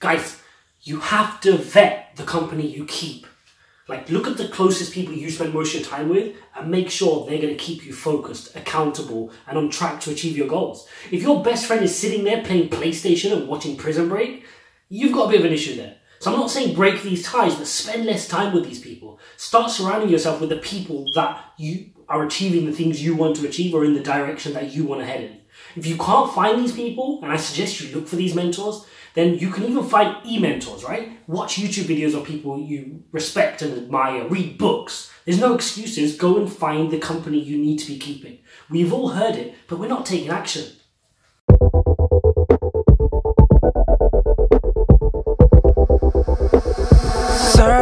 Guys, you have to vet the company you keep. Like, look at the closest people you spend most of your time with and make sure they're going to keep you focused, accountable, and on track to achieve your goals. If your best friend is sitting there playing PlayStation and watching Prison Break, you've got a bit of an issue there. So I'm not saying break these ties, but spend less time with these people. Start surrounding yourself with the people that you are achieving the things you want to achieve or in the direction that you want to head in. If you can't find these people, and I suggest you look for these mentors, then you can even find e-mentors, right? Watch YouTube videos of people you respect and admire, read books. There's no excuses. Go and find the company you need to be keeping. We've all heard it, but we're not taking action. Sir